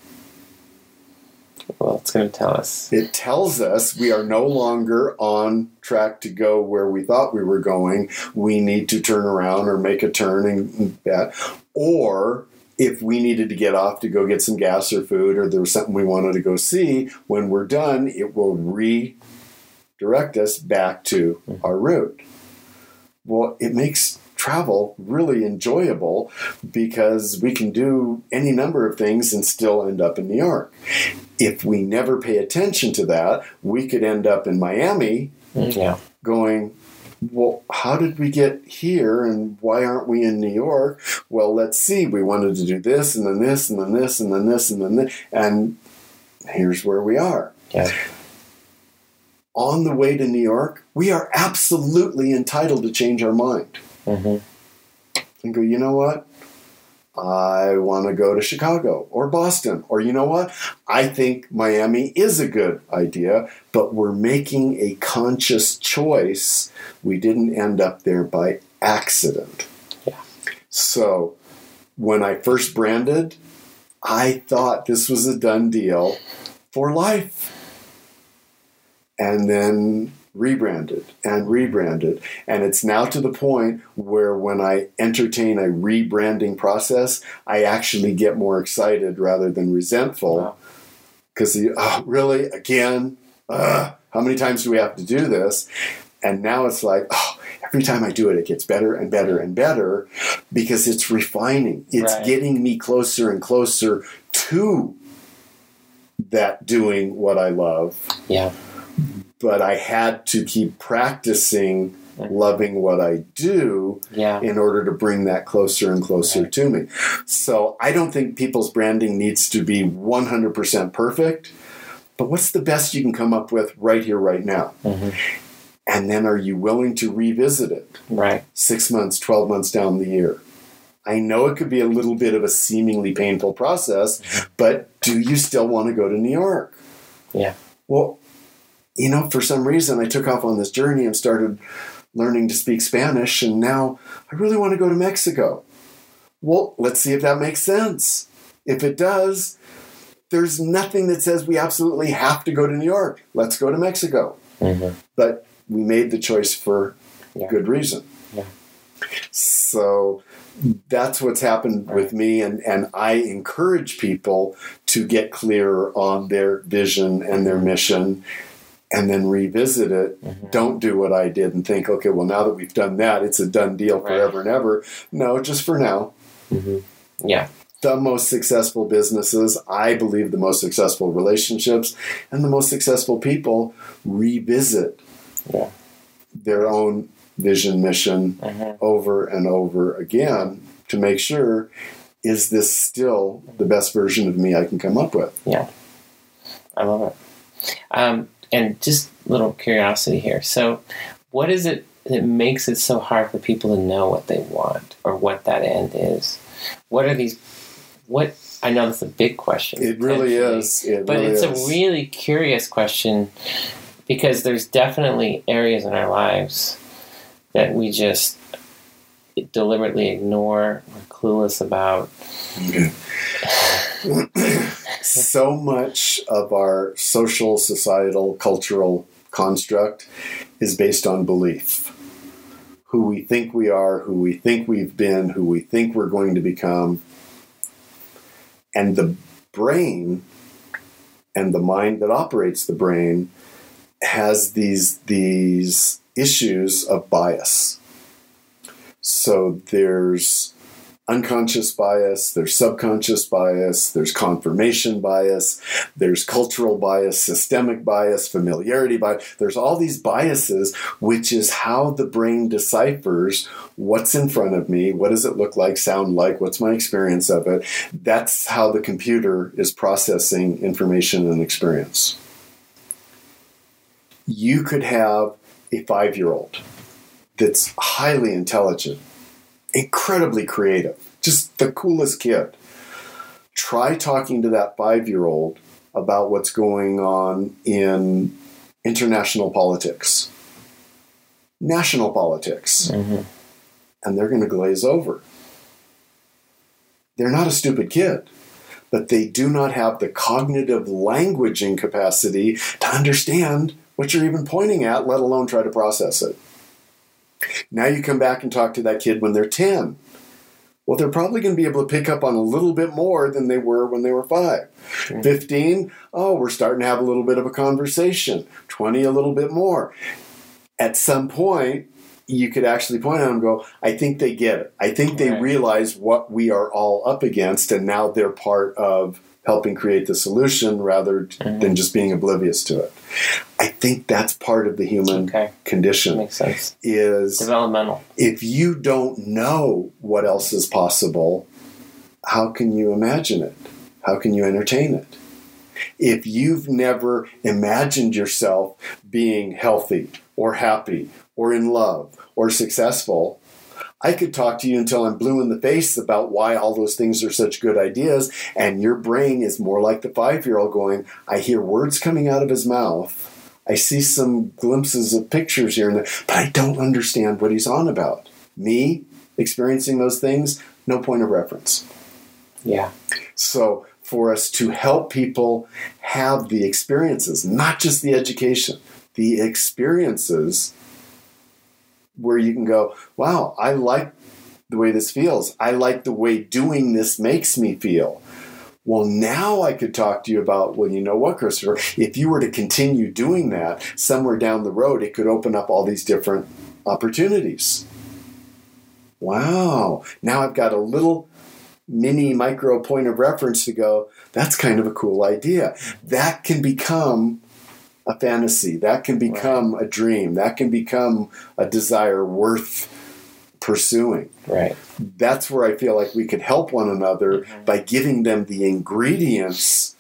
Well, it's going to tell us. It tells us we are no longer on track to go where we thought we were going. We need to turn around or make a turn and that. Or if we needed to get off to go get some gas or food or there was something we wanted to go see, when we're done, it will redirect us back to mm-hmm. our route. Well, it makes travel really enjoyable because we can do any number of things and still end up in New York. If we never pay attention to that, we could end up in Miami Mm, Yeah. going, well, how did we get here and why aren't we in New York? Well, let's see. We wanted to do this and then this and then this and then this and then this. And here's where we are. Yeah. On the way to New York, we are absolutely entitled to change our mind hmm and go, you know what? I want to go to Chicago or Boston. Or you know what? I think Miami is a good idea, but we're making a conscious choice. We didn't end up there by accident. Yeah. So when I first branded, I thought this was a done deal for life. And then rebranded and rebranded. And it's now to the point where when I entertain a rebranding process, I actually get more excited rather than resentful. Wow. Because, oh, really? Again? Ugh, how many times do we have to do this? And now it's like, oh, every time I do it, it gets better and better and better because it's refining. It's Right. getting me closer and closer to that doing what I love Yeah. But I had to keep practicing loving what I do Yeah. in order to bring that closer and closer Right. to me. So I don't think people's branding needs to be 100% perfect, but what's the best you can come up with right here, right now? hmm And then are you willing to revisit it Right. six months, 12 months down the year? I know it could be a little bit of a seemingly painful process, but do you still want to go to New York? Yeah. Well, you know, for some reason, I took off on this journey and started learning to speak Spanish, and now I really want to go to Mexico. Well, let's see if that makes sense. If it does, there's nothing that says we absolutely have to go to New York. Let's go to Mexico. Mhm. But we made the choice for Yeah. good reason. Yeah. So that's what's happened with me, and, and I encourage people to get clear on their vision and their mission and then revisit it. Mhm. Don't do what I did and think, okay, well, now that we've done that, it's a done deal Right. forever and ever. No, just for now. Mhm. Yeah. The most successful businesses, I believe the most successful relationships, and the most successful people revisit Yeah. their own vision, mission Mhm. over and over again to make sure is this still the best version of me I can come up with? Yeah. I love it. Um, and just a little curiosity here. So, what is it that makes it so hard for people to know what they want or what that end is? What are these? What I know that's a big question. It really is. It but really it's is. a really curious question because there's definitely areas in our lives that we just deliberately ignore or clueless about. Okay. so much of our social, societal, cultural construct is based on belief. Who we think we are, who we think we've been, who we think we're going to become. And the brain and the mind that operates the brain has these these issues of bias. So there's unconscious bias, there's subconscious bias, there's confirmation bias, there's cultural bias, systemic bias, familiarity bias. There's all these biases, which is how the brain deciphers what's in front of me, what does it look like, sound like, what's my experience of it. That's how the computer is processing information and experience. You could have a five year old that's highly intelligent, incredibly creative, just the coolest kid. Try talking to that five year old about what's going on in international politics, national politics, Mhm. and they're going to glaze over. They're not a stupid kid, but they do not have the cognitive languaging capacity to understand what you're even pointing at, let alone try to process it. Now you come back and talk to that kid when they're 10. Well, they're probably going to be able to pick up on a little bit more than they were when they were 5. 15, oh, we're starting to have a little bit of a conversation. 20, a little bit more. At some point, you could actually point at them and go, I think they get it. I think they Right. realize what we are all up against, and now they're part of helping create the solution rather Mhm. than just being oblivious to it. I think that's part of the human Okay, condition makes sense. is Developmental. if you don't know what else is possible, how can you imagine it? How can you entertain it? If you've never imagined yourself being healthy or happy or in love or successful, I could talk to you until I'm blue in the face about why all those things are such good ideas, and your brain is more like the five year old going, I hear words coming out of his mouth. I see some glimpses of pictures here and there, but I don't understand what he's on about. Me experiencing those things, no point of reference. Yeah. So, for us to help people have the experiences, not just the education, the experiences where you can go, wow, I like the way this feels. I like the way doing this makes me feel. Well, now I could talk to you about, well, you know what, Christopher, if you were to continue doing that somewhere down the road, it could open up all these different opportunities. Wow. Now I've got a little mini micro point of reference to go, that's kind of a cool idea. That can become a fantasy. That can become a dream. That can become a desire worth pursuing. Right. That's where I feel like we could help one another Mhm. by giving them the ingredients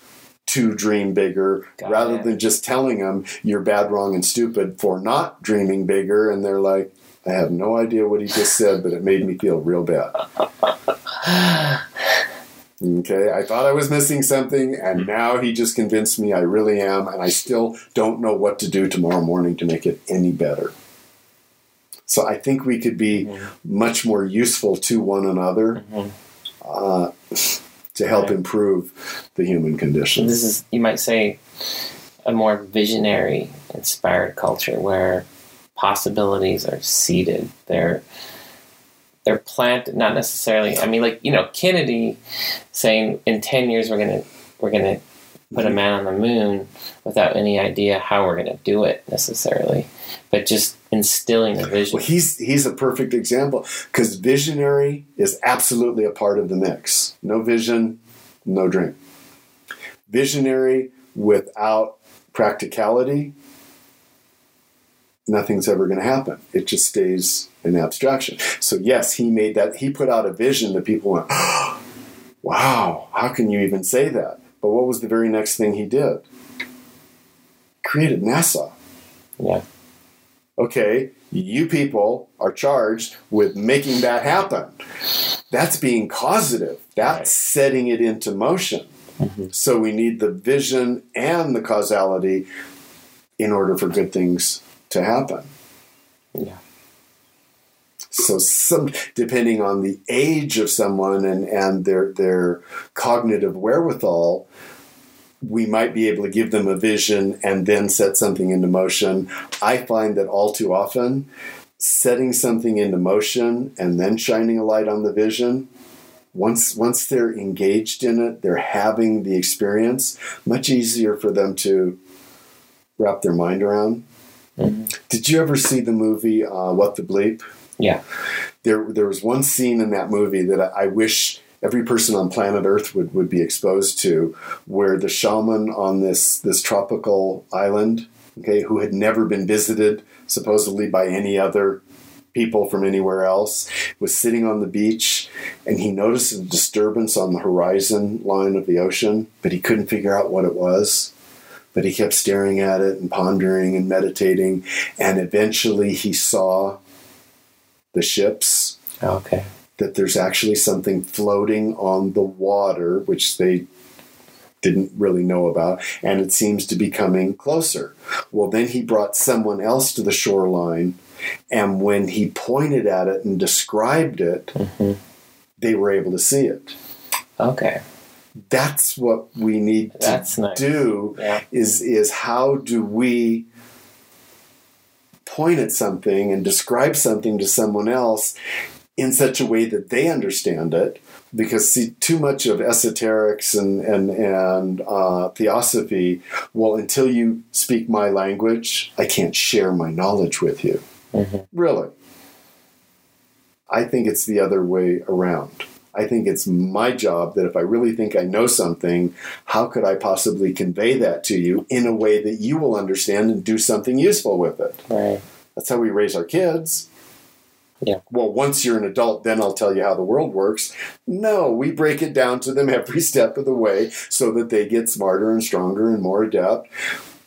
to dream bigger Got rather it. than just telling them you're bad, wrong, and stupid for not dreaming bigger. And they're like, I have no idea what he just said, but it made me feel real bad. Okay, I thought I was missing something, and now he just convinced me I really am, and I still don't know what to do tomorrow morning to make it any better. So I think we could be much more useful to one another Mhm. uh, to help improve the human condition. This is, you might say, a more visionary, inspired culture where possibilities are seeded. They're they're planted, not necessarily. I mean, like you know, Kennedy saying in ten years we're gonna we're gonna put a man on the moon without any idea how we're gonna do it necessarily, but just instilling a vision. Well, he's he's a perfect example because visionary is absolutely a part of the mix. No vision, no dream. Visionary without practicality, nothing's ever going to happen. It just stays an abstraction. So yes, he made that. He put out a vision that people went, "Wow, how can you even say that?" But what was the very next thing he did? Created NASA yeah, okay, you people are charged with making that happen. That's being causative. That's Right. setting it into motion. Mhm. So we need the vision and the causality in order for good things to happen. yeah, So some depending on the age of someone and, and their their cognitive wherewithal, we might be able to give them a vision and then set something into motion. I find that all too often setting something into motion and then shining a light on the vision once once they're engaged in it, they're having the experience, much easier for them to wrap their mind around. Mhm. Did you ever see the movie uh, What the Bleep? Yeah. there there was one scene in that movie that I, I wish every person on planet Earth would, would be exposed to, where the shaman on this this tropical island, okay, who had never been visited supposedly by any other people from anywhere else, was sitting on the beach and he noticed a disturbance on the horizon line of the ocean, but he couldn't figure out what it was. But he kept staring at it and pondering and meditating, and eventually he saw the ships Okay. that there's actually something floating on the water, which they didn't really know about, and it seems to be coming closer. Well, then he brought someone else to the shoreline, and when he pointed at it and described it, hmm they were able to see it. Okay. That's what we need to nice. do Yeah. is is how do we point at something and describe something to someone else in such a way that they understand it because see too much of esoterics and and and uh, theosophy well until you speak my language i can't share my knowledge with you. Hmm really? I think it's the other way around i think it's my job that if i really think i know something how could i possibly convey that to you in a way that you will understand and do something useful with it Right. that's how we raise our kids. Yeah. Well, once you're an adult, then I'll tell you how the world works. No, we break it down to them every step of the way so that they get smarter and stronger and more adept.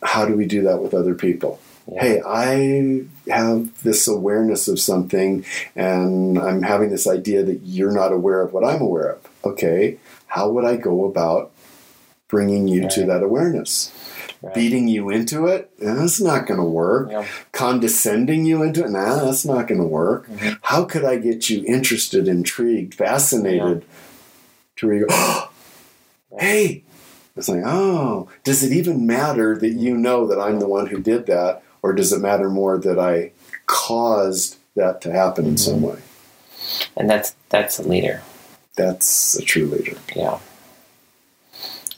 How do we do that with other people? Yeah. Hey, I have this awareness of something and I'm having this idea that you're not aware of what I'm aware of. Okay, how would I go about bringing you to that awareness? Right. Beating you into it? That's not going to work Yeah. condescending you into it. Nah, that's not going to work. Mhm. How could I get you interested, intrigued, fascinated to where you go, oh, hey, it's like, oh, does it even matter that you know that I'm the one who did that? Or does it matter more that I caused that to happen in some mm-hmm. way? And that's that's a leader. That's a true leader. Yeah.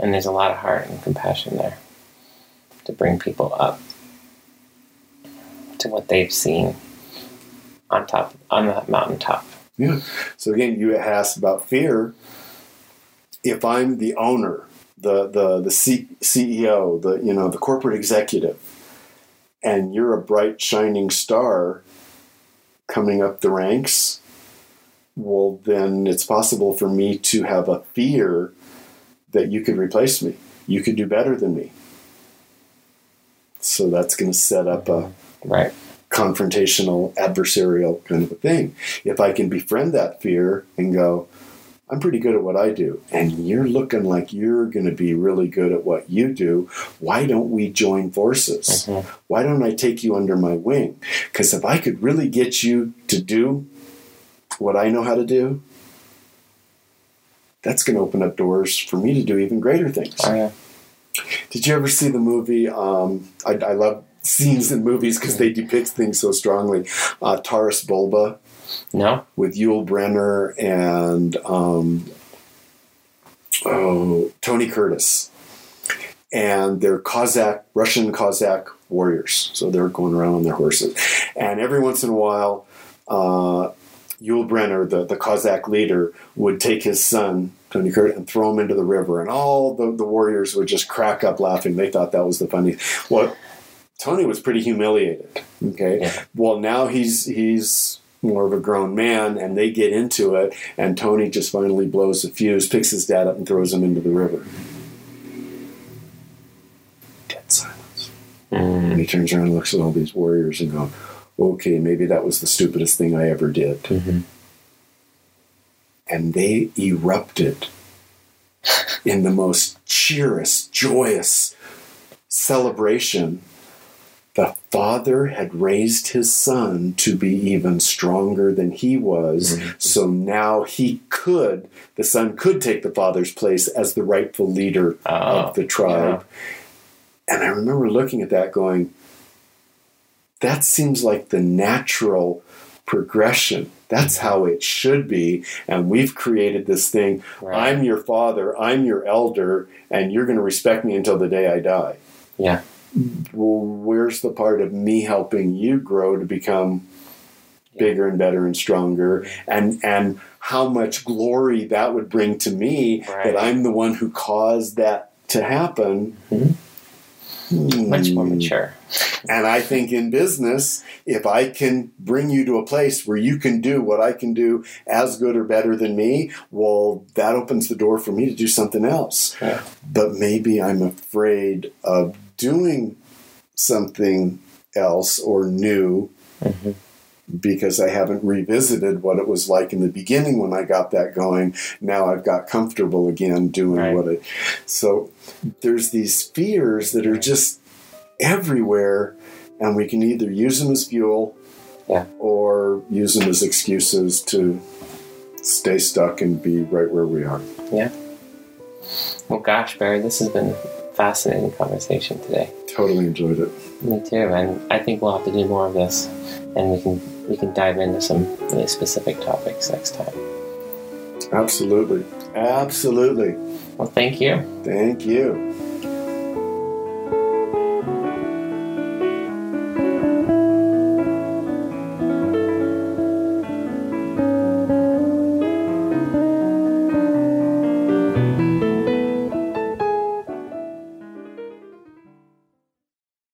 And there's a lot of heart and compassion there to bring people up to what they've seen on top on the mountaintop. Yeah. So again, you asked about fear. If I'm the owner, the the the C- CEO, the you know the corporate executive, and you're a bright shining star coming up the ranks, well then it's possible for me to have a fear that you could replace me you could do better than me. So that's going to set up a Right. confrontational, adversarial kind of a thing. If I can befriend that fear and go, I'm pretty good at what I do, and you're looking like you're going to be really good at what you do. Why don't we join forces? Mhm. Why don't I take you under my wing? Because if I could really get you to do what I know how to do, that's going to open up doors for me to do even greater things. Oh, yeah. Did you ever see the movie? Um, I, I love scenes in movies because they depict things so strongly. Uh, Taras Bulba No? with Yul Brynner and um, oh, Tony Curtis. And they're Cossack, Russian Cossack warriors. So they're going around on their horses. And every once in a while, uh, Yul Brynner, the, the Cossack leader, would take his son, Tony Curtis, and throw him into the river. And all the, the warriors would just crack up laughing. They thought that was the funny. Well, Tony was pretty humiliated. Okay. Yeah. Well, now he's he's more of a grown man, and they get into it, and Tony just finally blows the fuse, picks his dad up, and throws him into the river. Dead silence. Mm. And he turns around and looks at all these warriors and goes, "Okay, maybe that was the stupidest thing I ever did." Mhm. And they erupted in the most cheerous, joyous celebration. The father had raised his son to be even stronger than he was. Mm-hmm. So now he could, the son could take the father's place as the rightful leader Oh, of the tribe. And I remember looking at that going, that seems like the natural progression. That's mm-hmm. how it should be. And we've created this thing Right. I'm your father, I'm your elder, and you're going to respect me until the day I die. Yeah. Well, where's the part of me helping you grow to become bigger and better and stronger? And, and how much glory that would bring to me Right. that I'm the one who caused that to happen. Mhm. Much more Hmm. mature. And I think in business, if I can bring you to a place where you can do what I can do as good or better than me, well, that opens the door for me to do something else. Yeah. But maybe I'm afraid of doing something else or new Mhm. because I haven't revisited what it was like in the beginning when I got that going. Now I've got comfortable again doing Right. what it. So there's these fears that are just everywhere, and we can either use them as fuel Yeah. or use them as excuses to stay stuck and be right where we are. Yeah. Well, gosh, Barry, this has been fascinating conversation today. Totally enjoyed it. Me too, and I think we'll have to do more of this, and we can we can dive into some really specific topics next time. Absolutely. Absolutely. Well, thank you. Thank you.